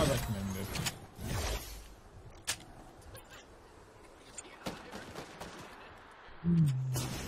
I recommend it. Mm.